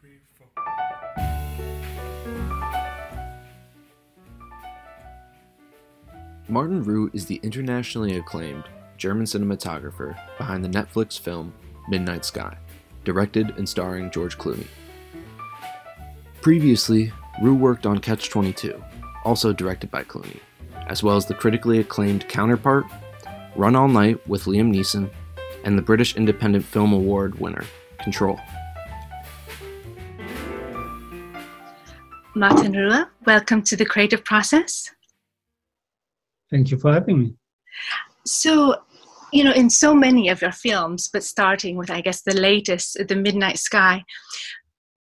three, four. Martin Ruhe is the internationally acclaimed German cinematographer behind the Netflix film Midnight Sky, directed and starring George Clooney. Previously, Ruhe worked on Catch 22, also directed by Clooney, as well as the critically acclaimed counterpart, Run All Night with Liam Neeson, and the British Independent Film Award winner, Control. Martin Ruhe, welcome to the creative process. Thank you for having me. So, you know, in so many of your films, but starting with, I guess, the latest, The Midnight Sky,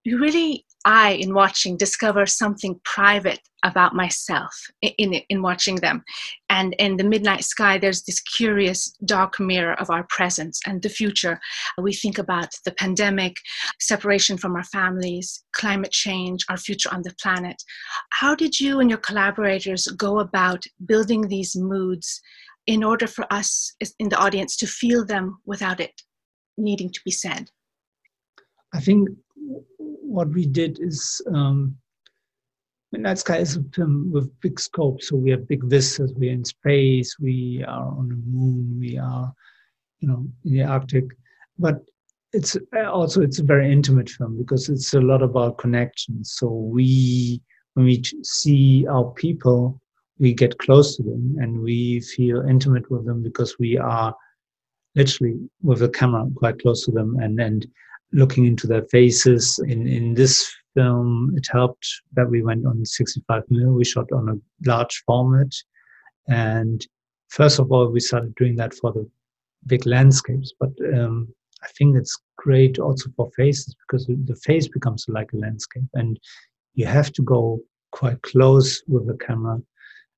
you really, I, in watching, discover something private about myself in, in, in watching them. And in The Midnight Sky, there's this curious dark mirror of our presence and the future. We think about the pandemic, separation from our families, climate change, our future on the planet. How did you and your collaborators go about building these moods in order for us in the audience to feel them without it needing to be said? I think what we did is um, Midnight Sky is with big scope, so we have big vistas. We're in space, we are on the moon, we are, you know, in the Arctic. But it's also it's a very intimate film because it's a lot about connections. So we, when we see our people, we get close to them and we feel intimate with them because we are literally with a camera quite close to them and and looking into their faces. In in this film, it helped that we went on 65 mm. We shot on a large format, and first of all, we started doing that for the big landscapes. But um, I think it's great also for faces because the face becomes like a landscape, and you have to go quite close with the camera,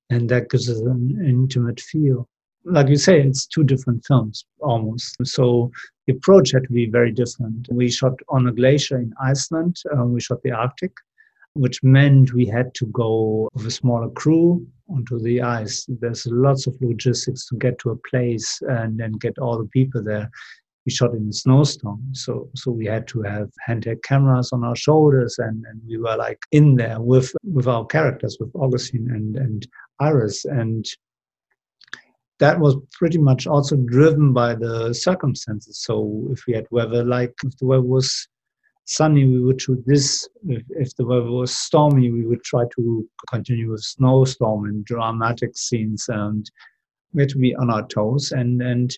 and that gives us an intimate feel like you say, it's two different films almost. So the approach had to be very different. We shot on a glacier in Iceland, uh, we shot the Arctic, which meant we had to go with a smaller crew onto the ice. There's lots of logistics to get to a place and then get all the people there. We shot in a snowstorm, so so we had to have handheld cameras on our shoulders, and, and we were like in there with with our characters, with Augustine and and Iris, and that was pretty much also driven by the circumstances. So if we had weather like if the weather was sunny, we would shoot this. If, if the weather was stormy, we would try to continue with snowstorm and dramatic scenes, and we had to be on our toes and and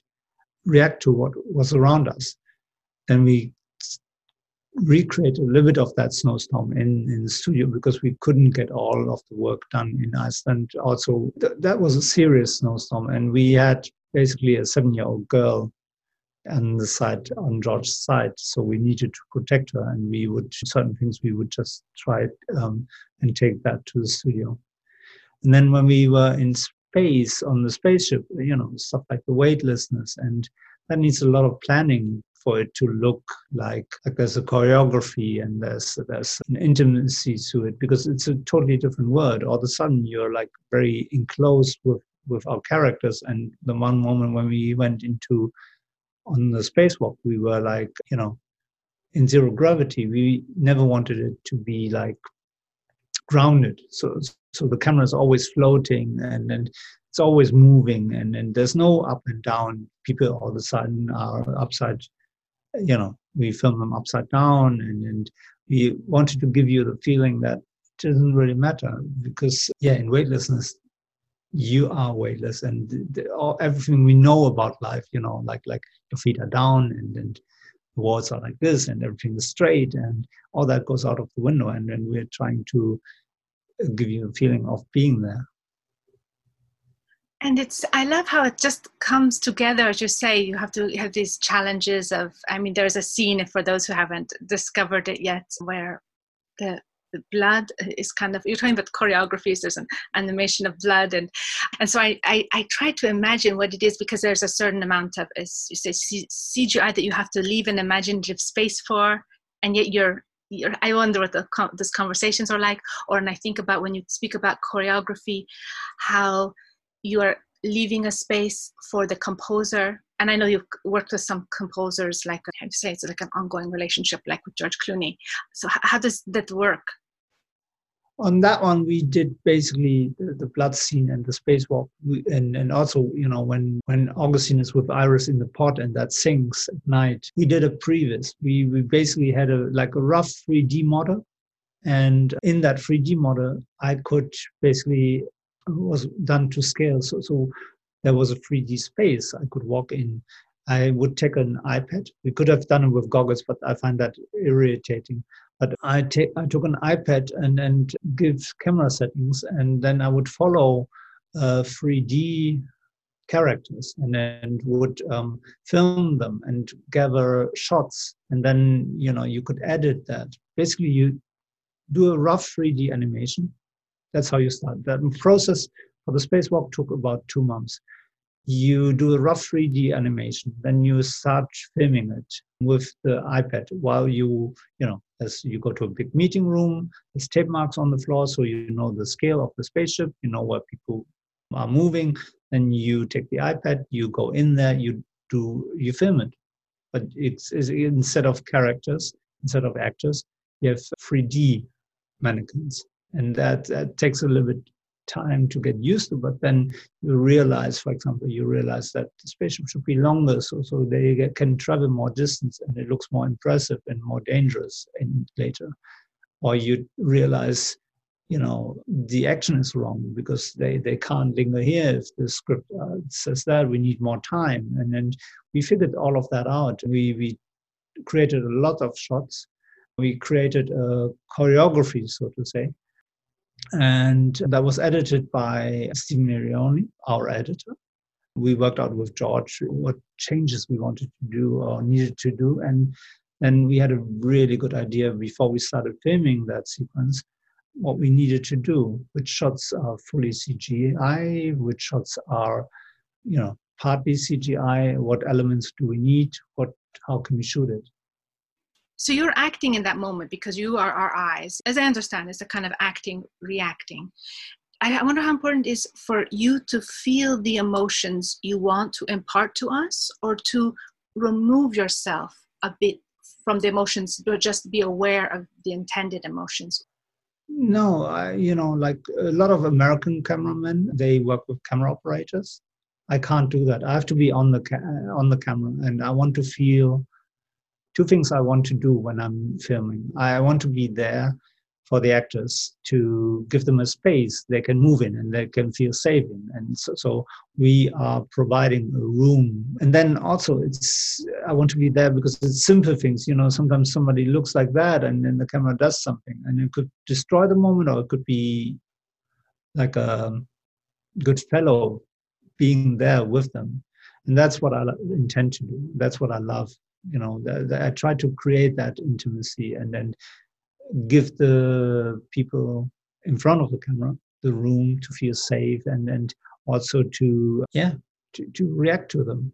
react to what was around us. Then we recreate a little bit of that snowstorm in, in the studio because we couldn't get all of the work done in Iceland. Also, th- that was a serious snowstorm, and we had basically a seven year old girl on the side, on George's side, so we needed to protect her, and we would, certain things we would just try um, and take that to the studio. And then when we were in space on the spaceship, you know, stuff like the weightlessness, and that needs a lot of planning for it to look like, like there's a choreography and there's there's an intimacy to it because it's a totally different world. All of a sudden you're like very enclosed with with our characters. And the one moment when we went into on the spacewalk, we were like, you know, in zero gravity. We never wanted it to be like grounded. So so the camera is always floating and and it's always moving and, and there's no up and down. People all of a sudden are upside you know, we film them upside down and, and we wanted to give you the feeling that it doesn't really matter because, yeah, in weightlessness, you are weightless and the, all, everything we know about life, you know, like like your feet are down and, and the walls are like this and everything is straight and all that goes out of the window and then we're trying to give you a feeling of being there and it's i love how it just comes together as you say you have to have these challenges of i mean there's a scene for those who haven't discovered it yet where the the blood is kind of you're talking about choreographies there's an animation of blood and and so I, I i try to imagine what it is because there's a certain amount of as you say cgi that you have to leave an imaginative space for and yet you're you're, I wonder what the, those conversations are like, or and I think about when you speak about choreography, how you are leaving a space for the composer and I know you've worked with some composers, like to say it's like an ongoing relationship, like with George Clooney. So how does that work? On that one, we did basically the, the blood scene and the spacewalk, we, and and also you know when when Augustine is with Iris in the pot and that sinks at night, we did a previs. We we basically had a like a rough 3D model, and in that 3D model, I could basically was done to scale. So so there was a 3D space I could walk in. I would take an iPad. We could have done it with goggles, but I find that irritating. But I take I took an iPad and and give camera settings, and then I would follow uh, 3D characters and then would um, film them and gather shots and then you know you could edit that basically you do a rough 3d animation that's how you start that process for the spacewalk took about two months you do a rough 3D animation, then you start filming it with the iPad while you, you know, as you go to a big meeting room, there's tape marks on the floor, so you know the scale of the spaceship, you know where people are moving. Then you take the iPad, you go in there, you do, you film it. But it's, it's instead of characters, instead of actors, you have 3D mannequins, and that, that takes a little bit time to get used to, but then you realize, for example, you realize that the spaceship should be longer so, so they get, can travel more distance and it looks more impressive and more dangerous in later. Or you realize, you know, the action is wrong because they, they can't linger here if the script uh, says that we need more time. And then we figured all of that out. We, we created a lot of shots. We created a choreography, so to say, and that was edited by Stephen Mirrione, our editor. We worked out with George what changes we wanted to do or needed to do. And then we had a really good idea before we started filming that sequence what we needed to do, which shots are fully CGI, which shots are, you know, partly CGI, what elements do we need, what how can we shoot it. So you're acting in that moment because you are our eyes. As I understand, it's a kind of acting, reacting. I wonder how important it is for you to feel the emotions you want to impart to us or to remove yourself a bit from the emotions, but just be aware of the intended emotions. No, I, you know, like a lot of American cameramen, they work with camera operators. I can't do that. I have to be on the ca- on the camera, and I want to feel two things I want to do when I'm filming. I want to be there for the actors to give them a space they can move in and they can feel safe in. And so, so we are providing a room. And then also it's I want to be there because it's simple things. You know, sometimes somebody looks like that and then the camera does something and it could destroy the moment or it could be like a good fellow being there with them. And that's what I intend to do. That's what I love you know the, the, i try to create that intimacy and then give the people in front of the camera the room to feel safe and and also to yeah. to, to react to them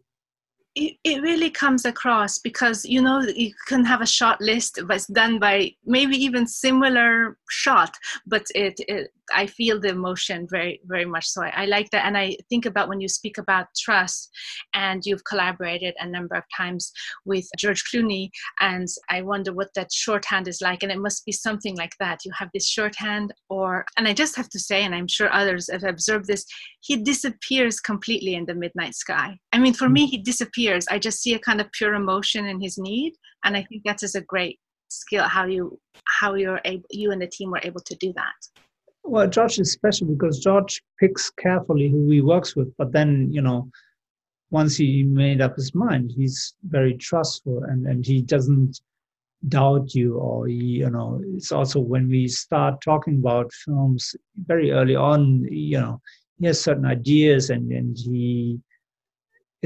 it, it really comes across because you know you can have a shot list that's done by maybe even similar shot but it, it I feel the emotion very, very much. So I, I, like that. And I think about when you speak about trust and you've collaborated a number of times with George Clooney. And I wonder what that shorthand is like. And it must be something like that. You have this shorthand, or, and I just have to say, and I'm sure others have observed this, he disappears completely in the midnight sky. I mean, for me, he disappears. I just see a kind of pure emotion in his need. And I think that is a great skill how you how you're able you and the team were able to do that well, George is special because George picks carefully who he works with, but then, you know, once he made up his mind, he's very trustful and, and he doesn't doubt you or he, you know, it's also when we start talking about films very early on, you know, he has certain ideas and, and he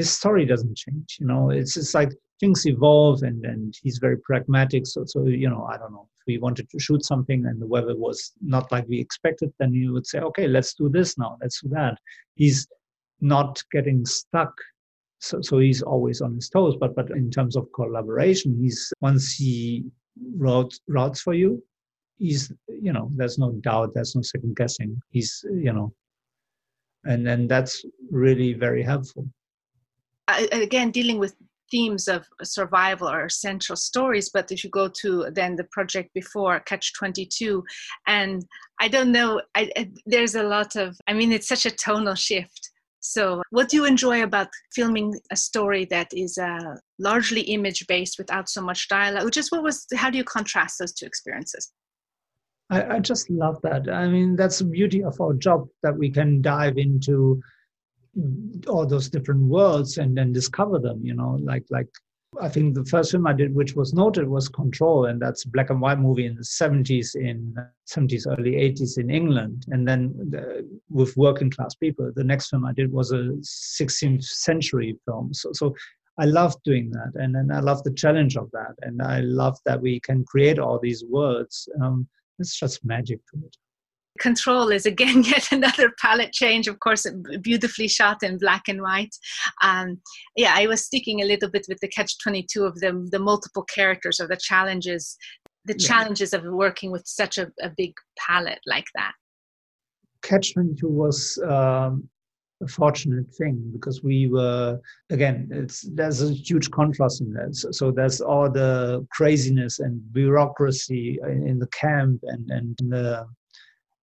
his story doesn't change, you know, it's it's like things evolve and, and he's very pragmatic. So so, you know, I don't know If we wanted to shoot something and the weather was not like we expected, then you would say, okay, let's do this now, let's do that. He's not getting stuck. So, so he's always on his toes. But but in terms of collaboration, he's once he wrote routes for you, he's you know, there's no doubt, there's no second guessing. He's you know and and that's really very helpful again dealing with themes of survival or central stories but if you go to then the project before catch 22 and i don't know I, I, there's a lot of i mean it's such a tonal shift. So what do you enjoy about filming a story that is uh, largely image based without so much dialogue? Just what was how do you contrast those two experiences? I, I just love that. I mean that's the beauty of our job that we can dive into all those different worlds and then discover them you know like like i think the first film i did which was noted was control and that's black and white movie in the 70s in 70s early 80s in england. And then the, with working class people the next film i did was a 16th century film. So so i love doing that and then i love the challenge of that and i love that we can create all these worlds. Um, it's just magic to it Control is again yet another palette change, of course, beautifully shot in black and white. Um, yeah, I was sticking a little bit with the catch 22 of the, the multiple characters or the challenges, the yeah. challenges of working with such a, a big palette like that. Catch 22 was um, a fortunate thing because we were again it's there's a huge contrast in that so, so there's all the craziness and bureaucracy in, in the camp and and the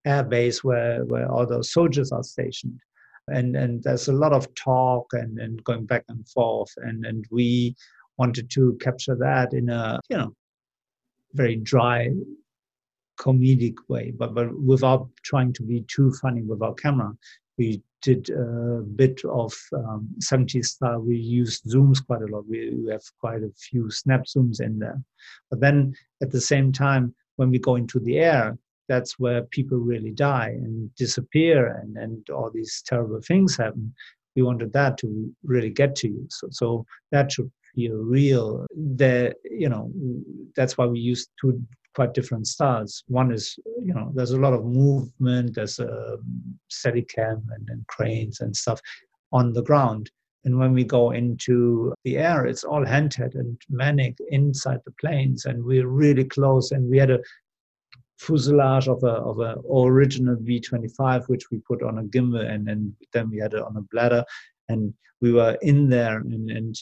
air base where, where all those soldiers are stationed. And, and there's a lot of talk and, and going back and forth. And, and we wanted to capture that in a, you know, very dry, comedic way, but, but without trying to be too funny with our camera. We did a bit of um, 70s style. We used zooms quite a lot. We, we have quite a few snap zooms in there. But then at the same time, when we go into the air, that's where people really die and disappear and, and all these terrible things happen. We wanted that to really get to you. So, so that should feel real that you know that's why we use two quite different styles. One is you know there's a lot of movement there's a steady cam and, and cranes and stuff on the ground. And when we go into the air, it's all hand-held and manic inside the planes, and we're really close. And we had a fuselage of a of a original B25, which we put on a gimbal, and, and then we had it on a bladder, and we were in there, and, and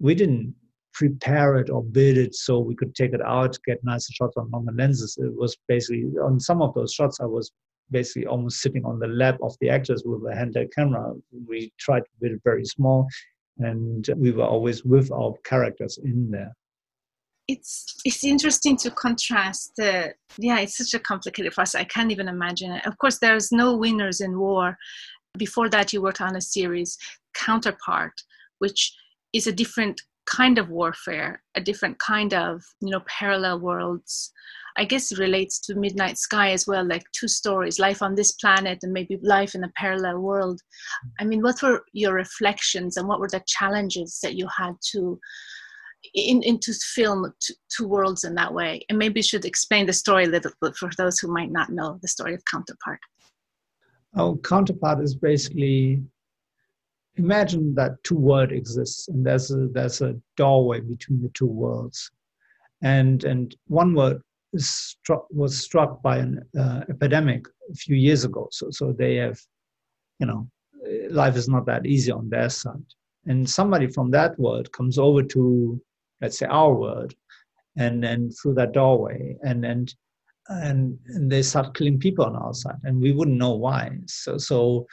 we didn't prepare it or build it so we could take it out, get nicer shots on longer lenses. It was basically on some of those shots, I was basically almost sitting on the lap of the actors with a handheld camera. We tried to build it very small, and we were always with our characters in there it's it's interesting to contrast the yeah it's such a complicated process. I can't even imagine it. Of course there's no winners in war. Before that you worked on a series counterpart which is a different kind of warfare a different kind of you know parallel worlds. I guess it relates to midnight sky as well like two stories life on this planet and maybe life in a parallel world. I mean what were your reflections and what were the challenges that you had to in, into film two, two worlds in that way. And maybe you should explain the story a little bit for those who might not know the story of Counterpart. Oh, Counterpart is basically imagine that two worlds exist and there's a there's a doorway between the two worlds, and and one world struck was struck by an uh, epidemic a few years ago. So so they have, you know, life is not that easy on their side and somebody from that world comes over to let's say our world and then through that doorway and and and, and they start killing people on our side and we wouldn't know why. So so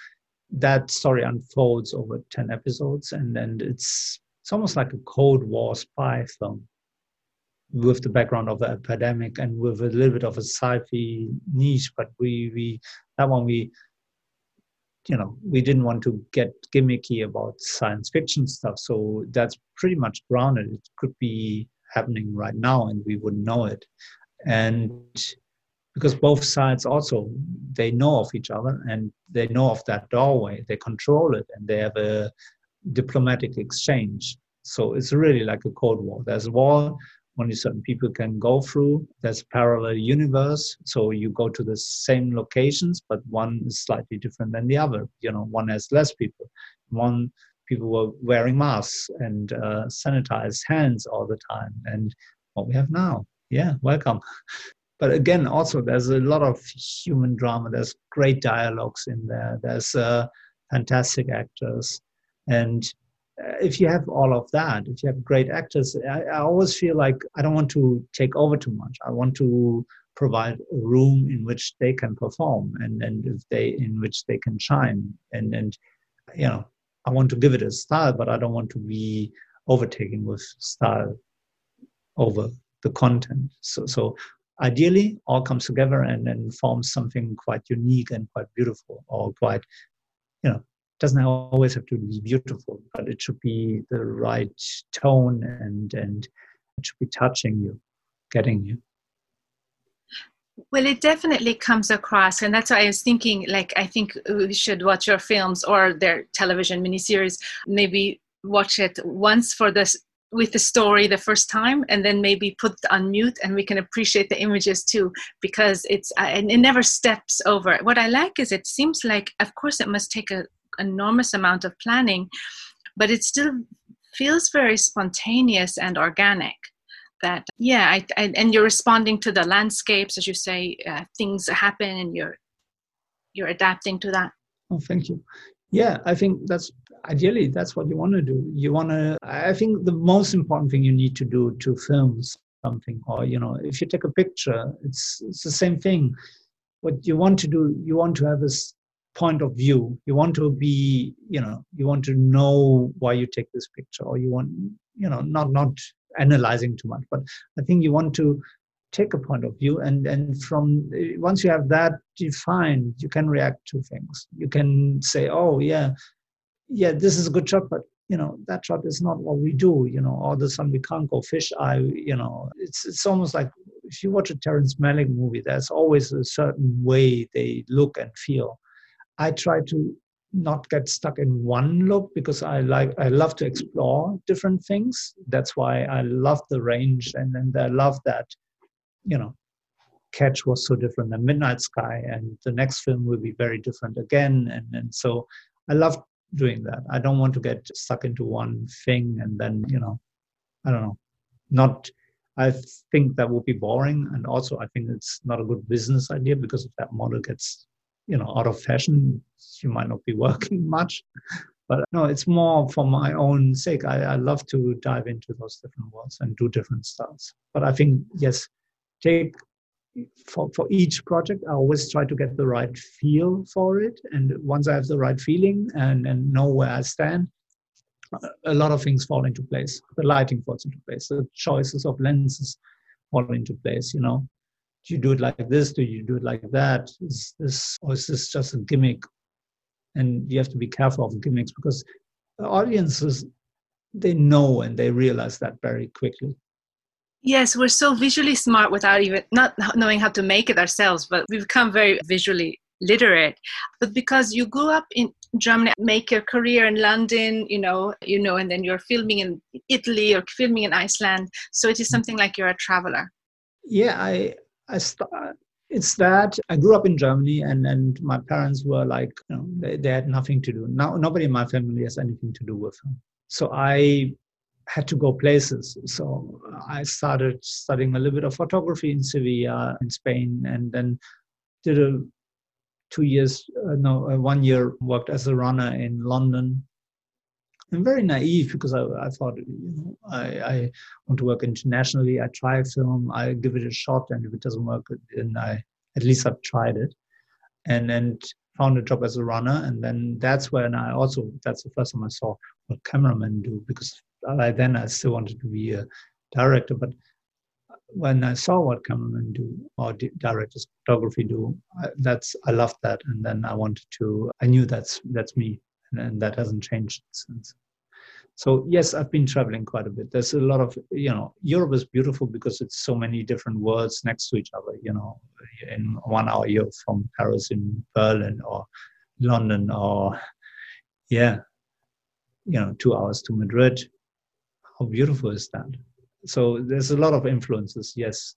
that story unfolds over 10 episodes and then it's it's almost like a cold war spy film with the background of the epidemic and with a little bit of a sci-fi niche but we we that one we you know we didn't want to get gimmicky about science fiction stuff. So that's pretty much grounded. It could be happening right now and we wouldn't know it. And because both sides also they know of each other and they know of that doorway. They control it and they have a diplomatic exchange. So it's really like a cold war. There's a wall only certain people can go through. There's parallel universe, so you go to the same locations, but one is slightly different than the other. You know, one has less people. One people were wearing masks and uh, sanitized hands all the time, and what we have now. Yeah, welcome. But again, also there's a lot of human drama. There's great dialogues in there. There's uh, fantastic actors, and Uh, if you have all of that, if you have great actors, I, I always feel like I don't want to take over too much. I want to provide a room in which they can perform and, and if they in which they can shine and and you know I want to give it a style, but I don't want to be overtaken with style over the content. So so ideally all comes together and, and forms something quite unique and quite beautiful or quite you know doesn't always have to be beautiful but it should be the right tone and and it should be touching you getting you well, it definitely comes across, and that's why I was thinking. Like, I think we should watch your films or their television miniseries. Maybe watch it once for this with the story the first time and then maybe put on mute and we can appreciate the images too because it's uh, and it never steps over what i like is it seems like of course it must take an enormous amount of planning but it still feels very spontaneous and organic that yeah I, I, and you're responding to the landscapes as you say uh, things happen and you're you're adapting to that. Oh thank you. Yeah i think that's ideally that's what you want to do. You want to i think the most important thing you need to do to film something or you know if you take a picture it's it's the same thing. What you want to do you want to have this point of view. You want to be you know you want to know why you take this picture or you want you know not not analyzing too much but i think you want to take a point of view and and from eh, once you have that defined you can react to things. You can say oh yeah yeah this is a good shot but you know that shot is not what we do you know all of a sudden we can't go fish eye you know. It's it's almost like if you watch a terrence malick movie there's always a certain way they look and feel i try to not get stuck in one look because I like I love to explore different things. That's why I love the range and and I love that you know, Catch was so different than Midnight Sky, and the next film will be very different again. And, and so I love doing that. I don't want to get stuck into one thing and then, you know, I don't know, not. I think that would be boring, and also I think it's not a good business idea because if that model gets, you know, out of fashion, you might not be working much. But no, it's more for my own sake. I, I love to dive into those different worlds and do different styles. But I think yes, take for, for each project i always try to get the right feel for it and once i have the right feeling and, and know where i stand a lot of things fall into place the lighting falls into place the choices of lenses fall into place you know do you do it like this do you do it like that is this or is this just a gimmick and you have to be careful of gimmicks because the audiences they know and they realize that very quickly Yes, we're so visually smart without even not knowing how to make it ourselves, but we've become very visually literate. But because you grew up in Germany, make your career in London, you know, you know, and then you're filming in Italy or filming in Iceland, so it is mm. something like you're a traveler. Yeah, I I it's that I grew up in Germany, and and my parents were like, you know, they, they had nothing to do. Now nobody in my family has anything to do with them. So I had to go places. So I started studying a little bit of photography in Sevilla, in Spain, and then did a two years, uh, no, uh, one year worked as a runner in London. I'm very naive because I, I thought, you know, I, I want to work internationally. I try film, I give it a shot, and if it doesn't work, then I at least I've tried it. And then found a job as a runner, and then that's when I also that's the first time I saw what cameramen do because by then I still wanted to be a director, but when I saw what cameramen do or directors photography do, I, that's I loved that, and then I wanted to. I knew that's that's me, and that hasn't changed since. So yes, I've been traveling quite a bit. There's a lot of you know Europe is beautiful because it's so many different worlds next to each other. You know, in one hour you're from Paris in Berlin or London or yeah, you know, two hours to Madrid how beautiful is that? So there's a lot of influences, yes.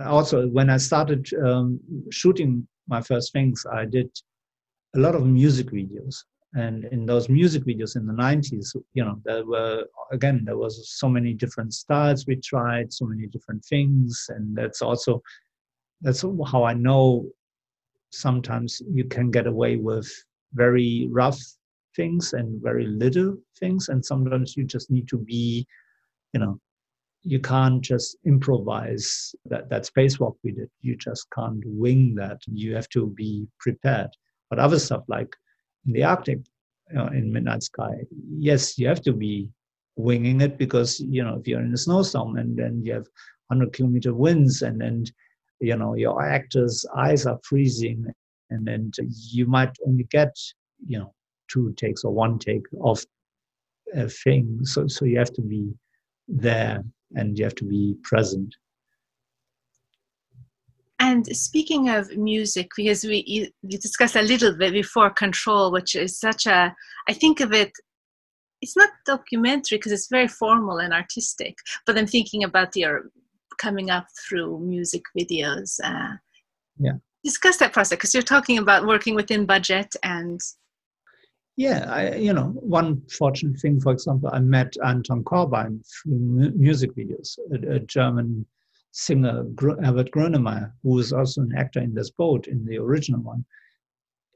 Also, when I started um, shooting my first things, I did a lot of music videos. And in those music videos in the 90s, you know, there were, again, there was so many different styles we tried, so many different things. And that's also, that's how I know sometimes you can get away with very rough things and very little things. And sometimes you just need to be you know you can't just improvise that that spacewalk we did. You just can't wing that. You have to be prepared. But other stuff like in the arctic know, in midnight sky. Yes you have to be winging it because you know if you're in a snowstorm and then you have 100 kilometer winds and then you know your actors eyes are freezing and then you might only get you know two takes or one take of a thing. So so you have to be there and you have to be present and speaking of music, because we you, you, discussed a little bit before Control, which is such a, I think of it, it's not documentary because it's very formal and artistic, but I'm thinking about your coming up through music videos. Uh, yeah. Discuss that process because you're talking about working within budget and. Yeah, I, you know, one fortunate thing, for example, I met Anton Corbijn through music videos, a, a German singer Herbert Grönemeyer, who was also an actor in Das Boot in the original one,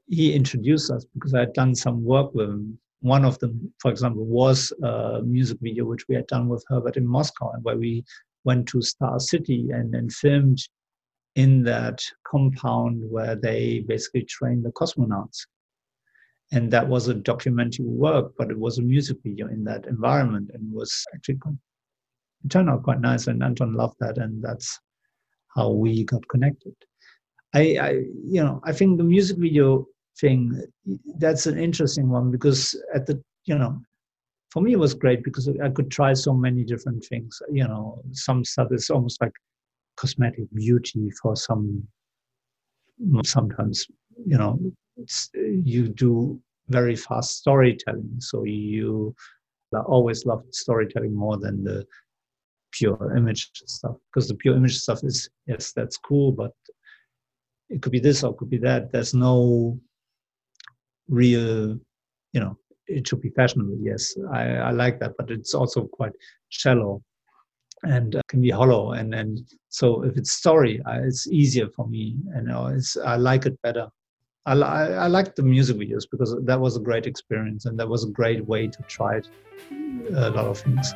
he introduced us because I had done some work with him. One of them, for example, was a music video which we had done with Herbert in Moscow, and where we went to Star City and filmed in that compound where they basically trained the cosmonauts. And that was a documentary work, but it was a music video in that environment and was actually it turned out quite nice, and Anton loved that, and that's how we got connected. I, I, you know, I think the music video thing that's an interesting one because at the, you know, for me it was great because I could try so many different things. You know, some stuff is almost like cosmetic beauty for some. Sometimes, you know, you do very fast storytelling, so you always love storytelling more than the pure image stuff because the pure image stuff is yes that's cool but it could be this or it could be that. There's no real you know it should be fashionable yes. I, I like that but it's also quite shallow and uh, can be hollow. And and so if it's story I, it's easier for me and you know, it's i like it better. I, I, like the music videos because that was a great experience and that was a great way to try it, a lot of things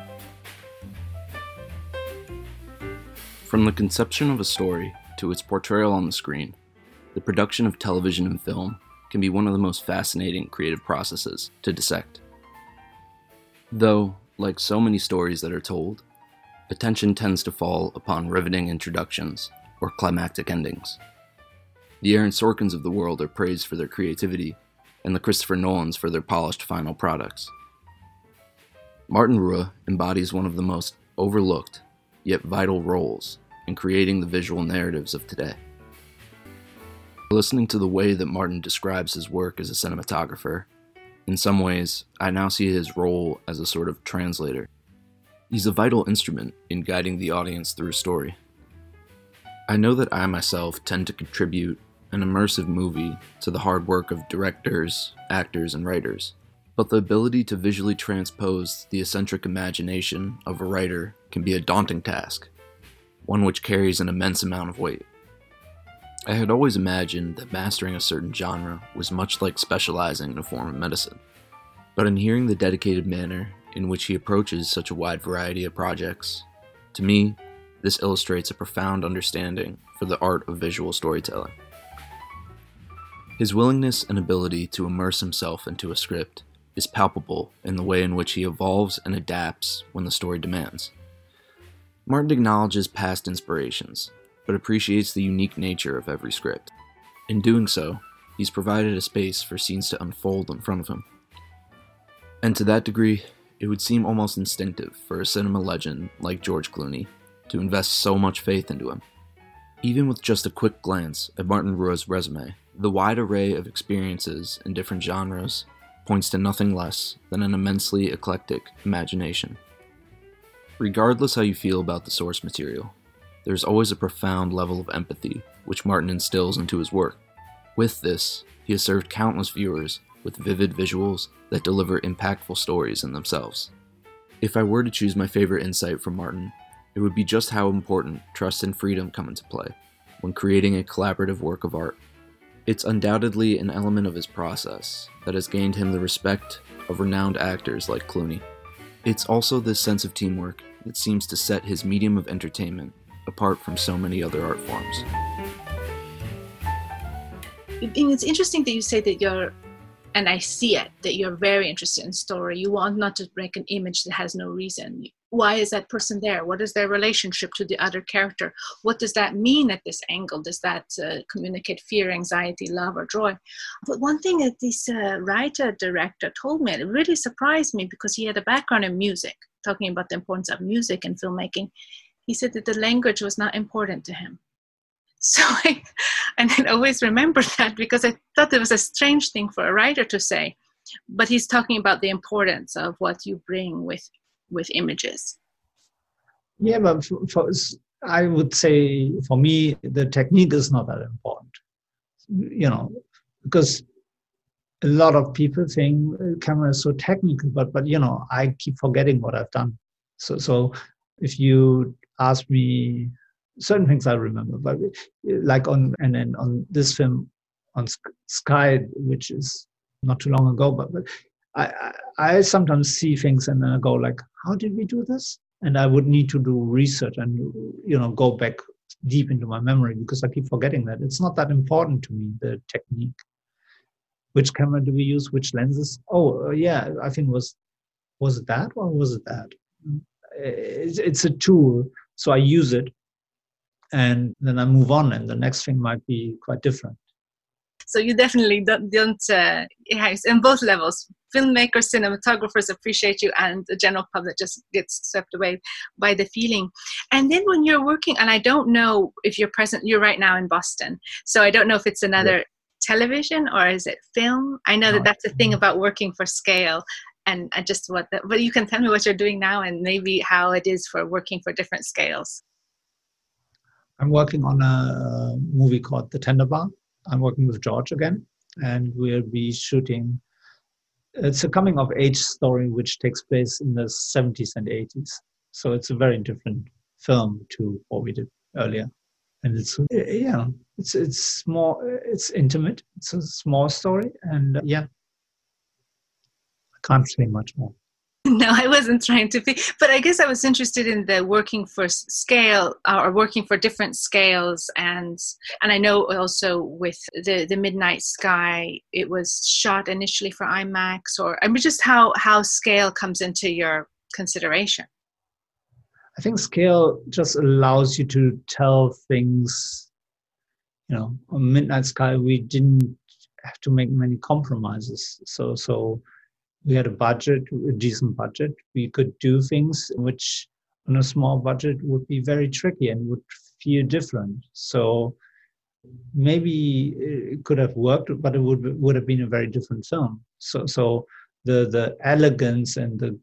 From the conception of a story to its portrayal on the screen, the production of television and film can be one of the most fascinating creative processes to dissect. Though, like so many stories that are told, attention tends to fall upon riveting introductions or climactic endings. The Aaron Sorkins of the world are praised for their creativity, and the Christopher Nolans for their polished final products. Martin Ruhe embodies one of the most overlooked yet vital roles in creating the visual narratives of today. Listening to the way that Martin describes his work as a cinematographer, in some ways, I now see his role as a sort of translator. He's a vital instrument in guiding the audience through a story. I know that I myself tend to contribute an immersive movie to the hard work of directors, actors, and writers, but the ability to visually transpose the eccentric imagination of a writer can be a daunting task one which carries an immense amount of weight. I had always imagined that mastering a certain genre was much like specializing in a form of medicine, but in hearing the dedicated manner in which he approaches such a wide variety of projects, to me, this illustrates a profound understanding for the art of visual storytelling. His willingness and ability to immerse himself into a script is palpable in the way in which he evolves and adapts when the story demands. Martin acknowledges past inspirations, but appreciates the unique nature of every script. In doing so, he's provided a space for scenes to unfold in front of him. And to that degree, it would seem almost instinctive for a cinema legend like George Clooney to invest so much faith into him. Even with just a quick glance at Martin Ruhe's resume, the wide array of experiences in different genres points to nothing less than an immensely eclectic imagination. Regardless how you feel about the source material, there's always a profound level of empathy which Martin instills into his work. With this, he has served countless viewers with vivid visuals that deliver impactful stories in themselves. If I were to choose my favorite insight from Martin, it would be just how important trust and freedom come into play when creating a collaborative work of art. It's undoubtedly an element of his process that has gained him the respect of renowned actors like Clooney. It's also this sense of teamwork that seems to set his medium of entertainment apart from so many other art forms. It's interesting that you say that you're, and I see it, that you're very interested in story. You want not to make an image that has no reason why is that person there? What is their relationship to the other character? What does that mean at this angle? Does that uh, communicate fear anxiety love or joy? But one thing that this uh, writer director told me it really surprised me because he had a background in music talking about the importance of music and filmmaking. He said that the language was not important to him. So I, and I always remember that because I thought it was a strange thing for a writer to say but he's talking about the importance of what you bring with with images. Yeah but for, for, i would say for me the technique is not that important. You know because a lot of people think uh, camera is so technical but but you know i keep forgetting what i've done. So so if you ask me certain things i remember. But uh, like on and then on this film on sky which is not too long ago but, but I, I sometimes see things and then I go like, how did we do this? And I would need to do research and you know go back deep into my memory because I keep forgetting that it's not that important to me the technique. Which camera do we use? Which lenses? Oh uh, yeah, I think was was it that or was it that? It's, it's a tool, so I use it, and then I move on, and the next thing might be quite different. So you definitely don't, don't uh, in both levels. Filmmakers, cinematographers appreciate you, and the general public just gets swept away by the feeling. And then when you're working, and I don't know if you're present, you're right now in Boston, so I don't know if it's another yeah. television or is it film. I know that that's the thing about working for scale and just what the, but you can tell me what you're doing now and maybe how it is for working for different scales i'm working on a movie called the tender bar I'm working with George again, and we'll be shooting. It's a coming of age story which takes place in the 70s and 80s. So it's a very different film to what we did earlier. And it's yeah, it's it's more it's intimate. It's a small story, and yeah, I can't say much more. no i wasn't trying to be but i guess i was interested in the working for scale uh, or working for different scales and and i know also with the the midnight sky it was shot initially for imax or i mean just how how scale comes into your consideration. I think scale just allows you to tell things you know on midnight sky we didn't have to make many compromises. So so we had a budget, a decent budget. We could do things which on a small budget would be very tricky and would feel different. So maybe it could have worked, but it would would have been a very different film. So so the the elegance and the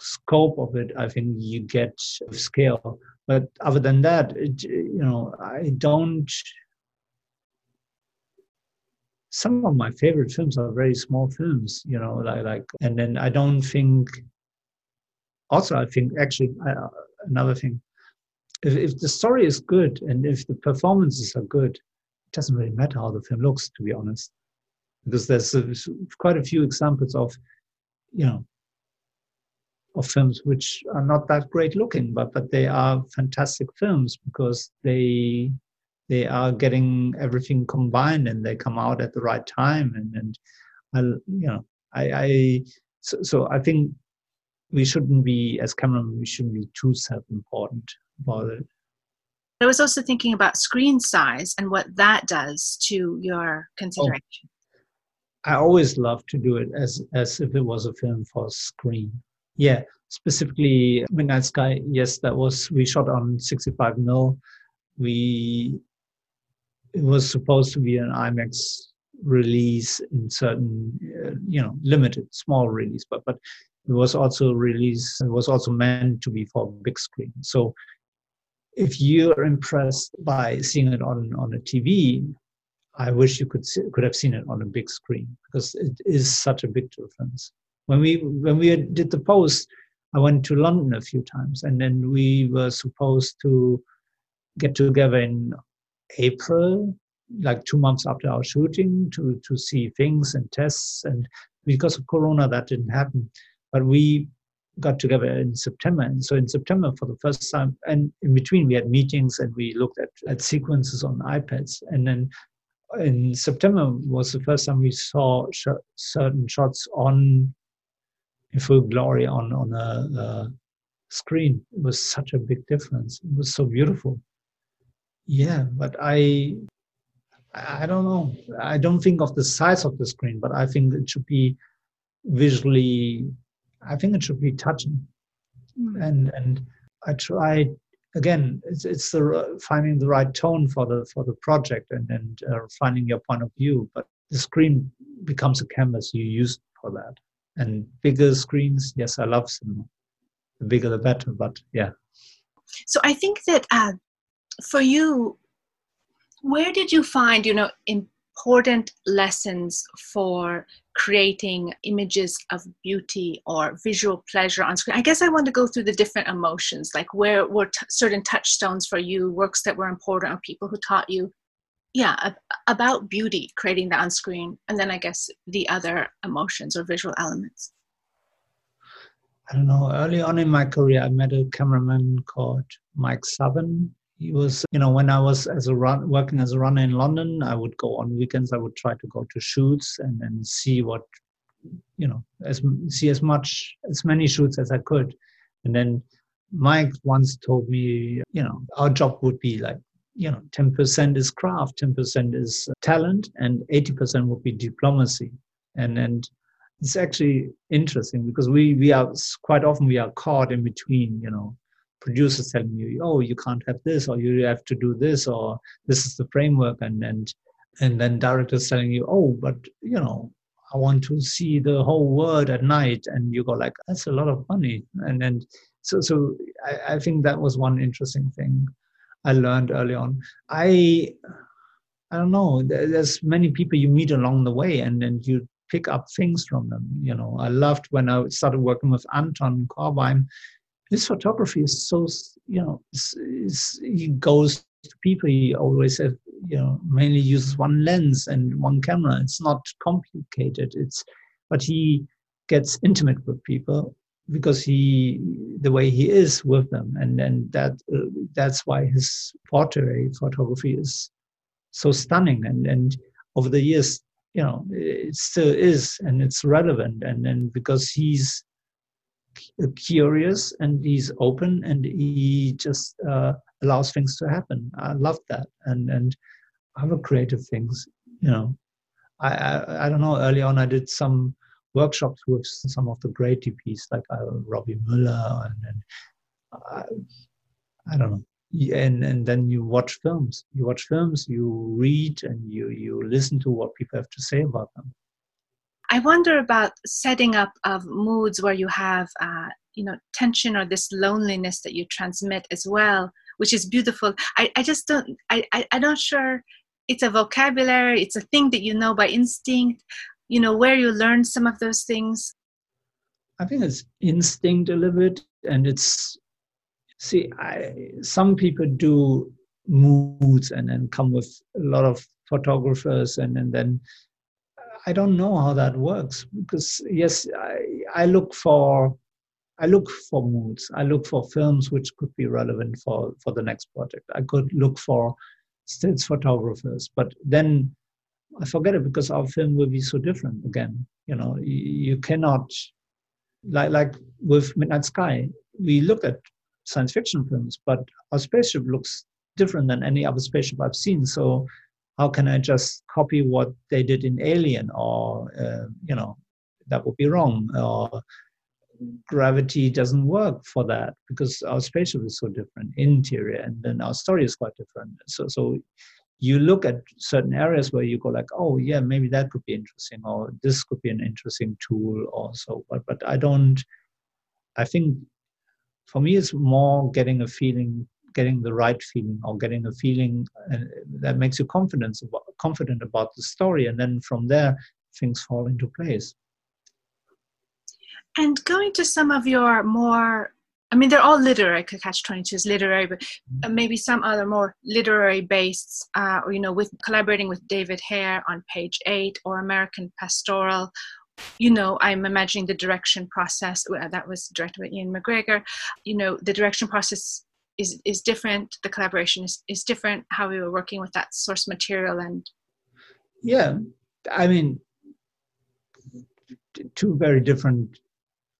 scope of it, I think you get scale. But other than that, it, you know, I don't some of my favorite films are very small films, you know, like, like and then I don't think, also, I think actually, uh, another thing, if, if the story is good and if the performances are good, it doesn't really matter how the film looks, to be honest. Because there's a, quite a few examples of, you know, of films which are not that great looking, but but they are fantastic films because they they are getting everything combined and they come out at the right time and and I, you know I, I so, so I think we shouldn't be as cameramen we shouldn't be too self-important about it. I was also thinking about screen size and what that does to your consideration. Oh, I always love to do it as as if it was a film for screen. Yeah, specifically Midnight Sky. Yes, that was we shot on 65 mil. We it was supposed to be an IMAX release in certain, uh, you know, limited, small release, but but it was also released. It was also meant to be for big screen. So if you're impressed by seeing it on on a TV, I wish you could see, could have seen it on a big screen because it is such a big difference. When we when we did the post, I went to London a few times, and then we were supposed to get together in April like two months after our shooting to to see things and tests. And because of corona that didn't happen. But we got together in september. And so in september for the first time and in between we had meetings and we looked at, at sequences on ipads. And then in september was the first time we saw sh- certain shots on in full glory on on a, a screen. It was such a big difference. It was so beautiful yeah but i I don't know. I don't think of the size of the screen, but I think it should be visually. I think it should be touching, mm. and and I try again. It's it's the finding the right tone for the for the project and and uh, finding your point of view. But the screen becomes a canvas you use for that. And bigger screens, yes, I love cinema. The bigger the better, but yeah. So I think that uh, for you, where did you find you know important lessons for creating images of beauty or visual pleasure on screen? I guess i want to go through the different emotions like where were t- certain touchstones for you works that were important or people who taught you? Yeah about beauty creating that on screen and then i guess the other emotions or visual elements. I don't know. Early on in my career i met a cameraman called Mike Southon he was you know when i was as a run working as a runner in london i would go on weekends i would try to go to shoots and and see what you know as see as much as many shoots as i could. And then mike once told me you know our job would be like you know 10% is craft 10% is talent and 80% would be diplomacy. And and it's actually interesting because we we are quite often we are caught in between you know producers telling you, oh, you can't have this, or you have to do this, or this is the framework, and and and then directors telling you, oh, but you know, I want to see the whole world at night, and you go like, that's a lot of money, and then so so I, I think that was one interesting thing I learned early on. I I don't know. There's many people you meet along the way, and then you pick up things from them. You know, I loved when I started working with Anton Corbijn his photography is so you know it's, it's, he goes to people he always you know mainly uses one lens and one camera. It's not complicated. It's but he gets intimate with people because he the way he is with them. And and that uh, that's why his portrait photography is so stunning. And and over the years you know it still is and it's relevant. And and because he's curious and he's open and he just uh, allows things to happen. I love that and and other creative things. You know, I, I, I don't know. Early on, I did some workshops with some of the great DPs like uh, Robby Müller and, and uh, I don't know. And and then you watch films. You watch films. You read and you you listen to what people have to say about them. I wonder about setting up of moods where you have, uh, you know, tension or this loneliness that you transmit as well, which is beautiful. I, I just don't, I, I, I'm not sure it's a vocabulary, it's a thing that you know by instinct, you know, where you learn some of those things. I think it's instinct a little bit, and it's, see, I, some people do moods and then come with a lot of photographers and, and then I don't know how that works because yes, I, I look for I look for moods. I look for films which could be relevant for for the next project. I could look for stills photographers, but then I forget it because our film will be so different again. You know, you, you cannot like like with Midnight Sky. We look at science fiction films, but our spaceship looks different than any other spaceship I've seen. So how can I just copy what they did in Alien or, uh, you know, that would be wrong. Or gravity doesn't work for that because our spaceship is so different, interior, and then our story is quite different. So, so you look at certain areas where you go like, oh yeah, maybe that could be interesting, or this could be an interesting tool, also. But but I don't. I think for me, it's more getting a feeling getting the right feeling or getting a feeling uh, that makes you confident about, confident about the story and then from there things fall into place and going to some of your more I mean, they're all literary. Catch Twenty Two is literary, but uh, maybe some other more literary based, uh, or you know, with collaborating with David Hare on Page Eight or American Pastoral. You know, I'm imagining the direction process that was directed by Ewan McGregor. You know, the direction process is is different. The collaboration is is different. How we were working with that source material and. Yeah, I mean, two very different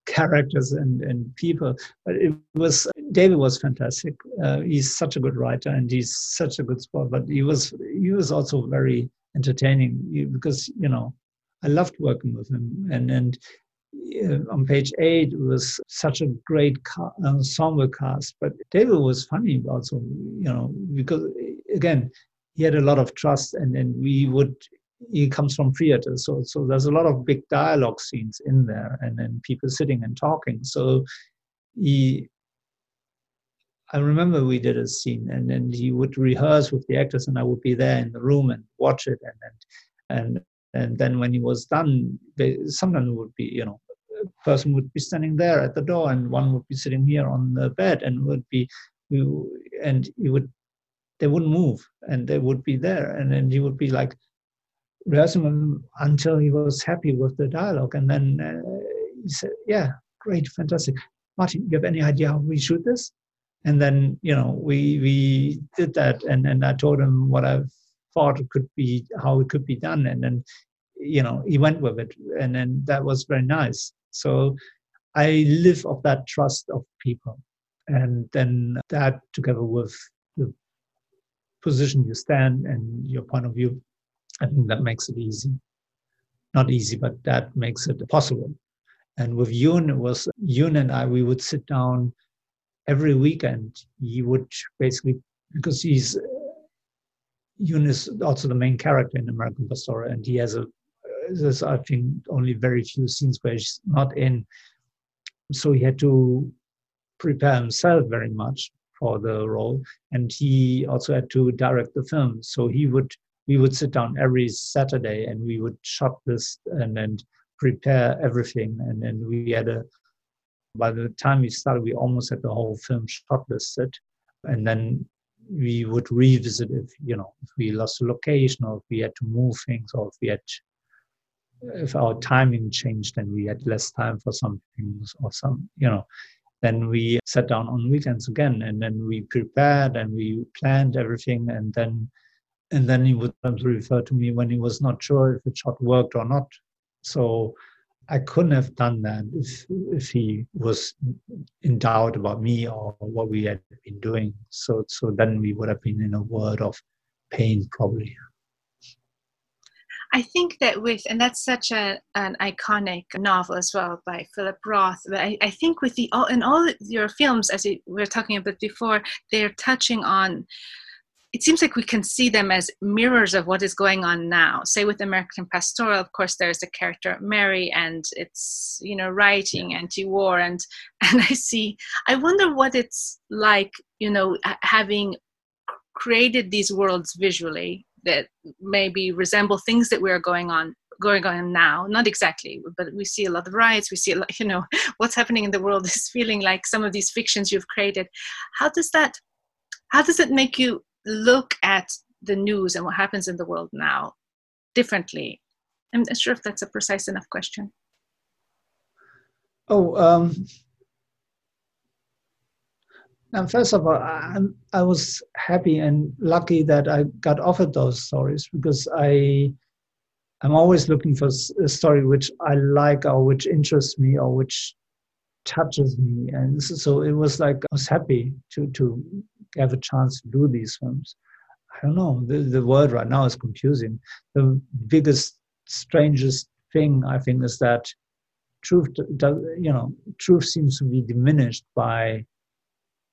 characters and, and people. But it was David was fantastic. Uh, he's such a good writer and he's such a good sport. But he was he was also very entertaining because you know I loved working with him and and. Uh, on page eight, was such a great ca- ensemble cast, but David was funny also, you know, because again, he had a lot of trust, and then we would he comes from theater so so there's a lot of big dialogue scenes in there and then people sitting and talking. So he I remember we did a scene and then he would rehearse with the actors and I would be there in the room and watch it and and and, and then when he was done they, sometimes it would be you know a person would be standing there at the door and one would be sitting here on the bed and would be and he would they wouldn't move and they would be there and then he would be like rehearsing until he was happy with the dialogue. And then uh, he said, Yeah, great, fantastic. Martin, you have any idea how we shoot this? And then, you know, we we did that and, and I told him what I thought it could be, how it could be done. And then, you know, he went with it. And then that was very nice. So I live of that trust of people. And then that together with the position you stand and your point of view I think that makes it easy. Not easy, but that makes it possible. And with Ewan, it was Ewan and I, we would sit down every weekend. He would basically, because he's, Is also the main character in American Pastoral, and he has a, there's, I think, only very few scenes where he's not in. So he had to prepare himself very much for the role. And he also had to direct the film. So he would we would sit down every Saturday and we would shot this and then prepare everything. And then we had a, by the time we started, we almost had the whole film shot listed. And then we would revisit if, you know, if we lost a location or if we had to move things or if we had, if our timing changed and we had less time for some things or some, you know, then we sat down on weekends again and then we prepared and we planned everything and then and then he would refer to me when he was not sure if the shot worked or not. So I couldn't have done that if if he was in doubt about me or what we had been doing. So so then we would have been in a world of pain probably. I think that with, and that's such a, an iconic novel as well by Philip Roth. But I, I think with the all in all your films, as we were talking about before, they're touching on it seems like we can see them as mirrors of what is going on now. Say with American Pastoral, of course, there's the character Mary, and it's you know writing anti-war, and and I see. I wonder what it's like, you know, having created these worlds visually that maybe resemble things that we're going on going on now not exactly but we see a lot of riots we see a lot you know what's happening in the world is feeling like some of these fictions you've created how does that how does it make you look at the news and what happens in the world now differently? I'm not sure if that's a precise enough question. Oh, um, and first of all, I, I was happy and lucky that I got offered those stories because I, I'm always looking for a story which I like or which interests me or which touches me, and so it was like I was happy to to have a chance to do these films. I don't know. The, the word right now is confusing. The biggest, strangest thing I think is that truth, you know, truth seems to be diminished by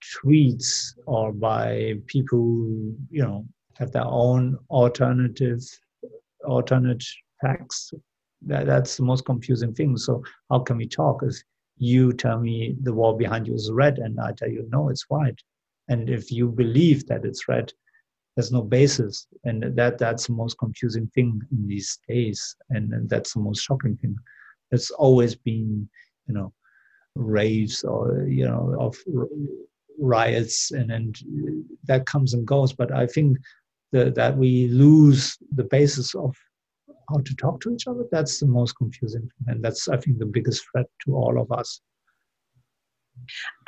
tweets or by people you know, have their own alternative, alternate facts. That, that's the most confusing thing. So how can we talk if you tell me the wall behind you is red and I tell you no, it's white? And if you believe that it's red there's no basis. And that that's the most confusing thing in these days. And, and that's the most shocking thing. It's always been you know raves or you know of riots and and that comes and goes. But i think that that we lose the basis of how to talk to each other that's the most confusing and that's i think the biggest threat to all of us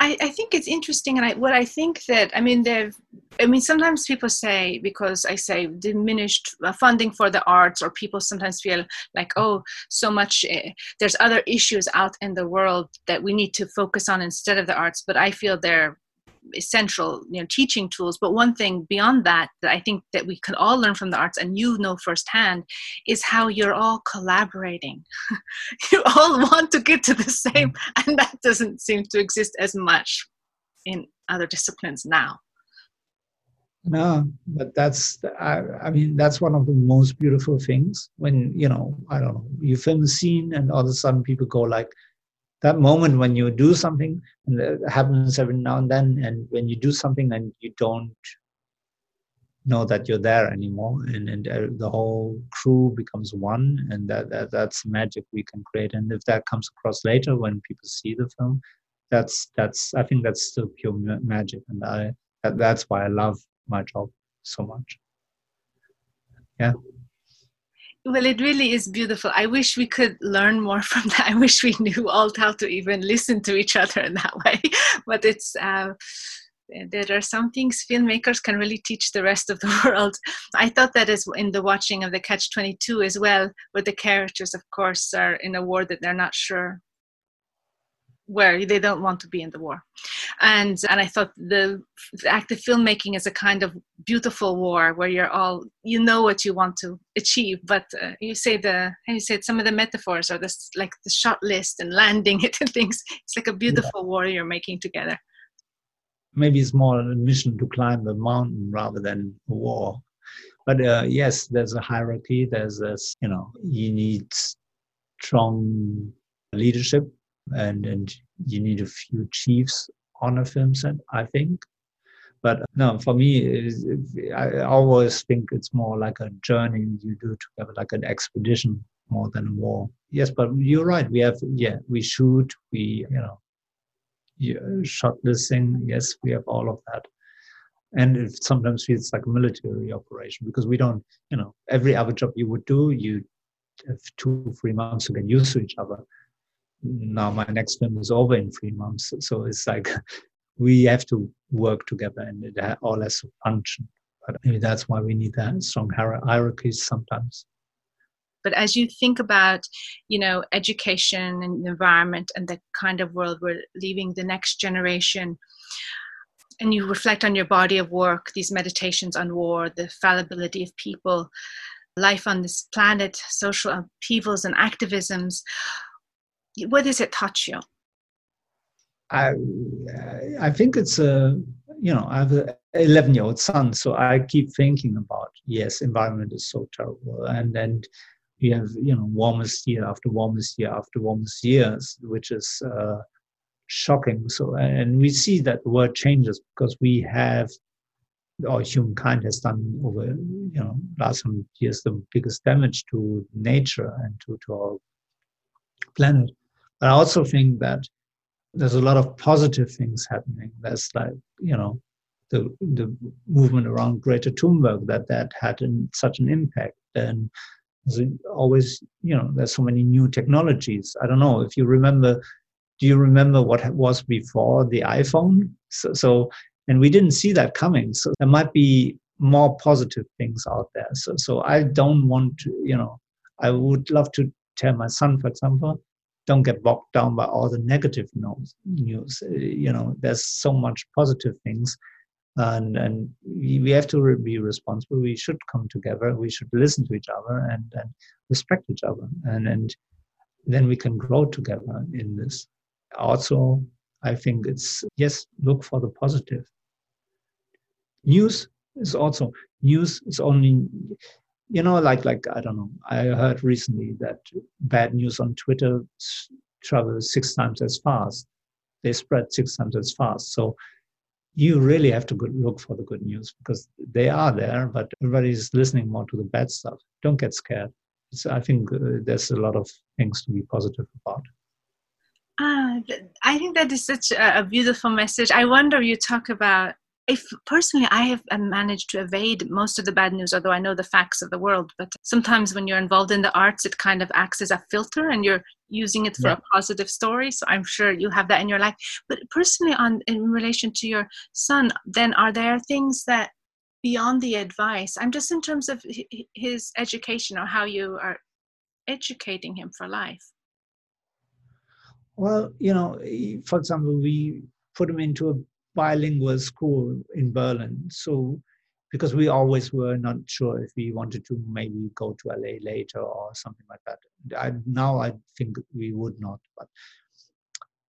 I, I, think it's interesting, and I, what I think that I mean, they've. I mean, sometimes people say because I say diminished uh, funding for the arts, or people sometimes feel like, oh, so much. Uh, there's other issues out in the world that we need to focus on instead of the arts. But I feel they're essential you know teaching tools. But one thing beyond that that i think that we can all learn from the arts and you know firsthand is how you're all collaborating. You all want to get to the same mm. and that doesn't seem to exist as much in other disciplines now. No but that's I, I mean that's one of the most beautiful things when you know i don't know you film a scene and all of a sudden people go like that moment when you do something and it happens every now and then and when you do something and you don't know that you're there anymore and, and uh, the whole crew becomes one and that, that that's magic we can create. And if that comes across later when people see the film that's that's i think that's still pure magic and i that, that's why i love my job so much. Yeah well it really is beautiful. I wish we could learn more from that. I wish we knew all how to even listen to each other in that way. But it's uh, there are some things filmmakers can really teach the rest of the world. I thought that as in the watching of the catch 22 as well where the characters of course are in a war that they're not sure where they don't want to be in the war. And and i thought the, the active filmmaking is a kind of beautiful war where you're all you know what you want to achieve but uh, you say the you said some of the metaphors are this like the shot list and landing it and things. It's like a beautiful yeah. war you're making together. Maybe it's more a mission to climb the mountain rather than a war. But uh, yes there's a hierarchy there's this you know you need strong leadership and and you need a few chiefs on a film set, I think. But no, for me, I always think it's more like a journey you do together, like an expedition more than a war. Yes, but you're right. We have, yeah, we shoot, we, you know, yeah, shot listing. Yes, we have all of that. And it sometimes feels like a military operation because we don't, you know, every other job you would do, you have two, three months to get used to each other now my next film is over in three months. So it's like we have to work together and it all has to function. But maybe that's why we need that strong hierarchies sometimes. But as you think about, you know, education and environment and the kind of world we're leaving the next generation, and you reflect on your body of work, these meditations on war, the fallibility of people, life on this planet, social upheavals and activisms, what does it touch you? I I think it's a you know I have an 11 year old son, so I keep thinking about yes, environment is so terrible, and then we have you know warmest year after warmest year after warmest years, which is uh, shocking. So and we see that the world changes because we have or humankind has done over you know last hundred years the biggest damage to nature and to, to our planet but I also think that there's a lot of positive things happening. There's like, you know, the, the movement around Greta Thunberg that that had such an impact. And always, you know, there's so many new technologies. I don't know if you remember, do you remember what was before the iPhone? So, so and we didn't see that coming. So there might be more positive things out there. So, so I don't want to, you know, I would love to tell my son, for example, don't get bogged down by all the negative news. Uh, you know, there's so much positive things, and and we have to be responsible. We should come together. We should listen to each other and and respect each other, and and then we can grow together in this. Also, I think it's yes, look for the positive. News is also news is only you know like like i don't know. I heard recently that bad news on twitter travels six times as fast. They spread six times as fast. So you really have to look for the good news because they are there but everybody's listening more to the bad stuff. Don't get scared. It's, i think uh, there's a lot of things to be positive about. Uh, I think that is such a beautiful message. I wonder you talk about if personally I have uh, managed to evade most of the bad news, although I know the facts of the world. But sometimes when you're involved in the arts, it kind of acts as a filter, and you're using it for yeah. a positive story. So I'm sure you have that in your life. But personally, on in relation to your son, then are there things that beyond the advice? I'm just in terms of his education or how you are educating him for life. Well, you know, for example, we put him into a bilingual school in Berlin. So, because we always were not sure if we wanted to maybe go to LA later or something like that. I, now I think we would not, but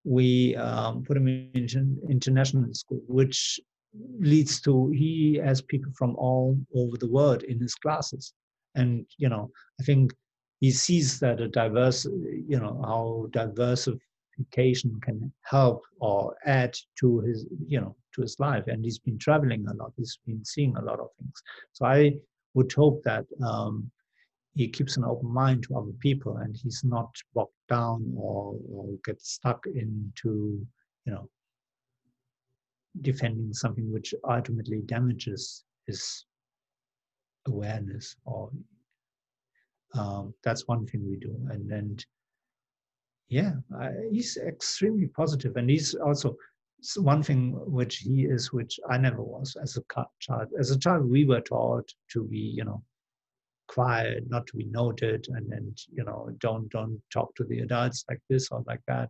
we um, put him in international school, which leads to he has people from all over the world in his classes, and you know I think he sees that a diverse, you know, how diverse education can help or add to his you know to his life. And he's been traveling a lot. He's been seeing a lot of things. So i would hope that um, he keeps an open mind to other people and he's not bogged down or, or gets stuck into you know defending something which ultimately damages his awareness or um, that's one thing we do. And then yeah, he's extremely positive, and he's also one thing which he is, which I never was as a child. As a child, we were taught to be, you know, quiet, not to be noted, and then you know, don't don't talk to the adults like this or like that.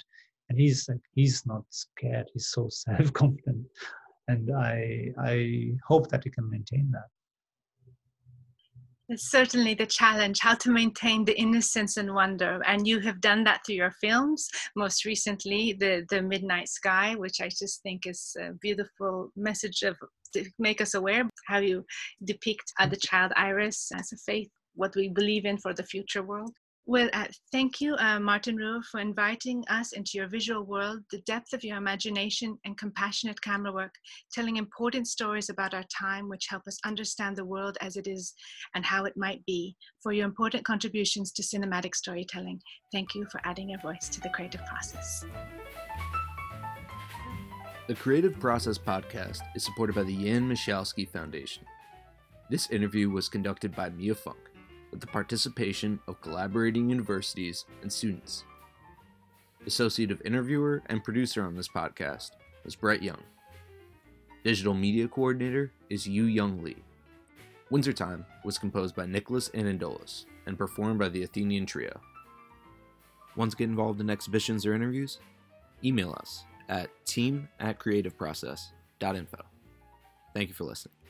And he's like, he's not scared. He's so self-confident, and I I hope that he can maintain that. It's certainly the challenge how to maintain the innocence and wonder and you have done that through your films most recently the the midnight sky which i just think is a beautiful message of to make us aware how you depict uh, the child iris as a faith what we believe in for the future world well, uh, thank you, uh, Martin Ruhe, for inviting us into your visual world, the depth of your imagination and compassionate camera work, telling important stories about our time which help us understand the world as it is and how it might be, for your important contributions to cinematic storytelling. Thank you for adding your voice to the creative process. The Creative Process podcast is supported by the Jan Michalski Foundation. This interview was conducted by Mia Funk with the participation of collaborating universities and students. Associative interviewer and producer on this podcast was Brett Young. Digital media coordinator is Yu Young Lee. Winter Time was composed by Nicholas Anandolis and performed by the Athenian Trio. Want to get involved in exhibitions or interviews? Email us at team at creativeprocess.info. Thank you for listening.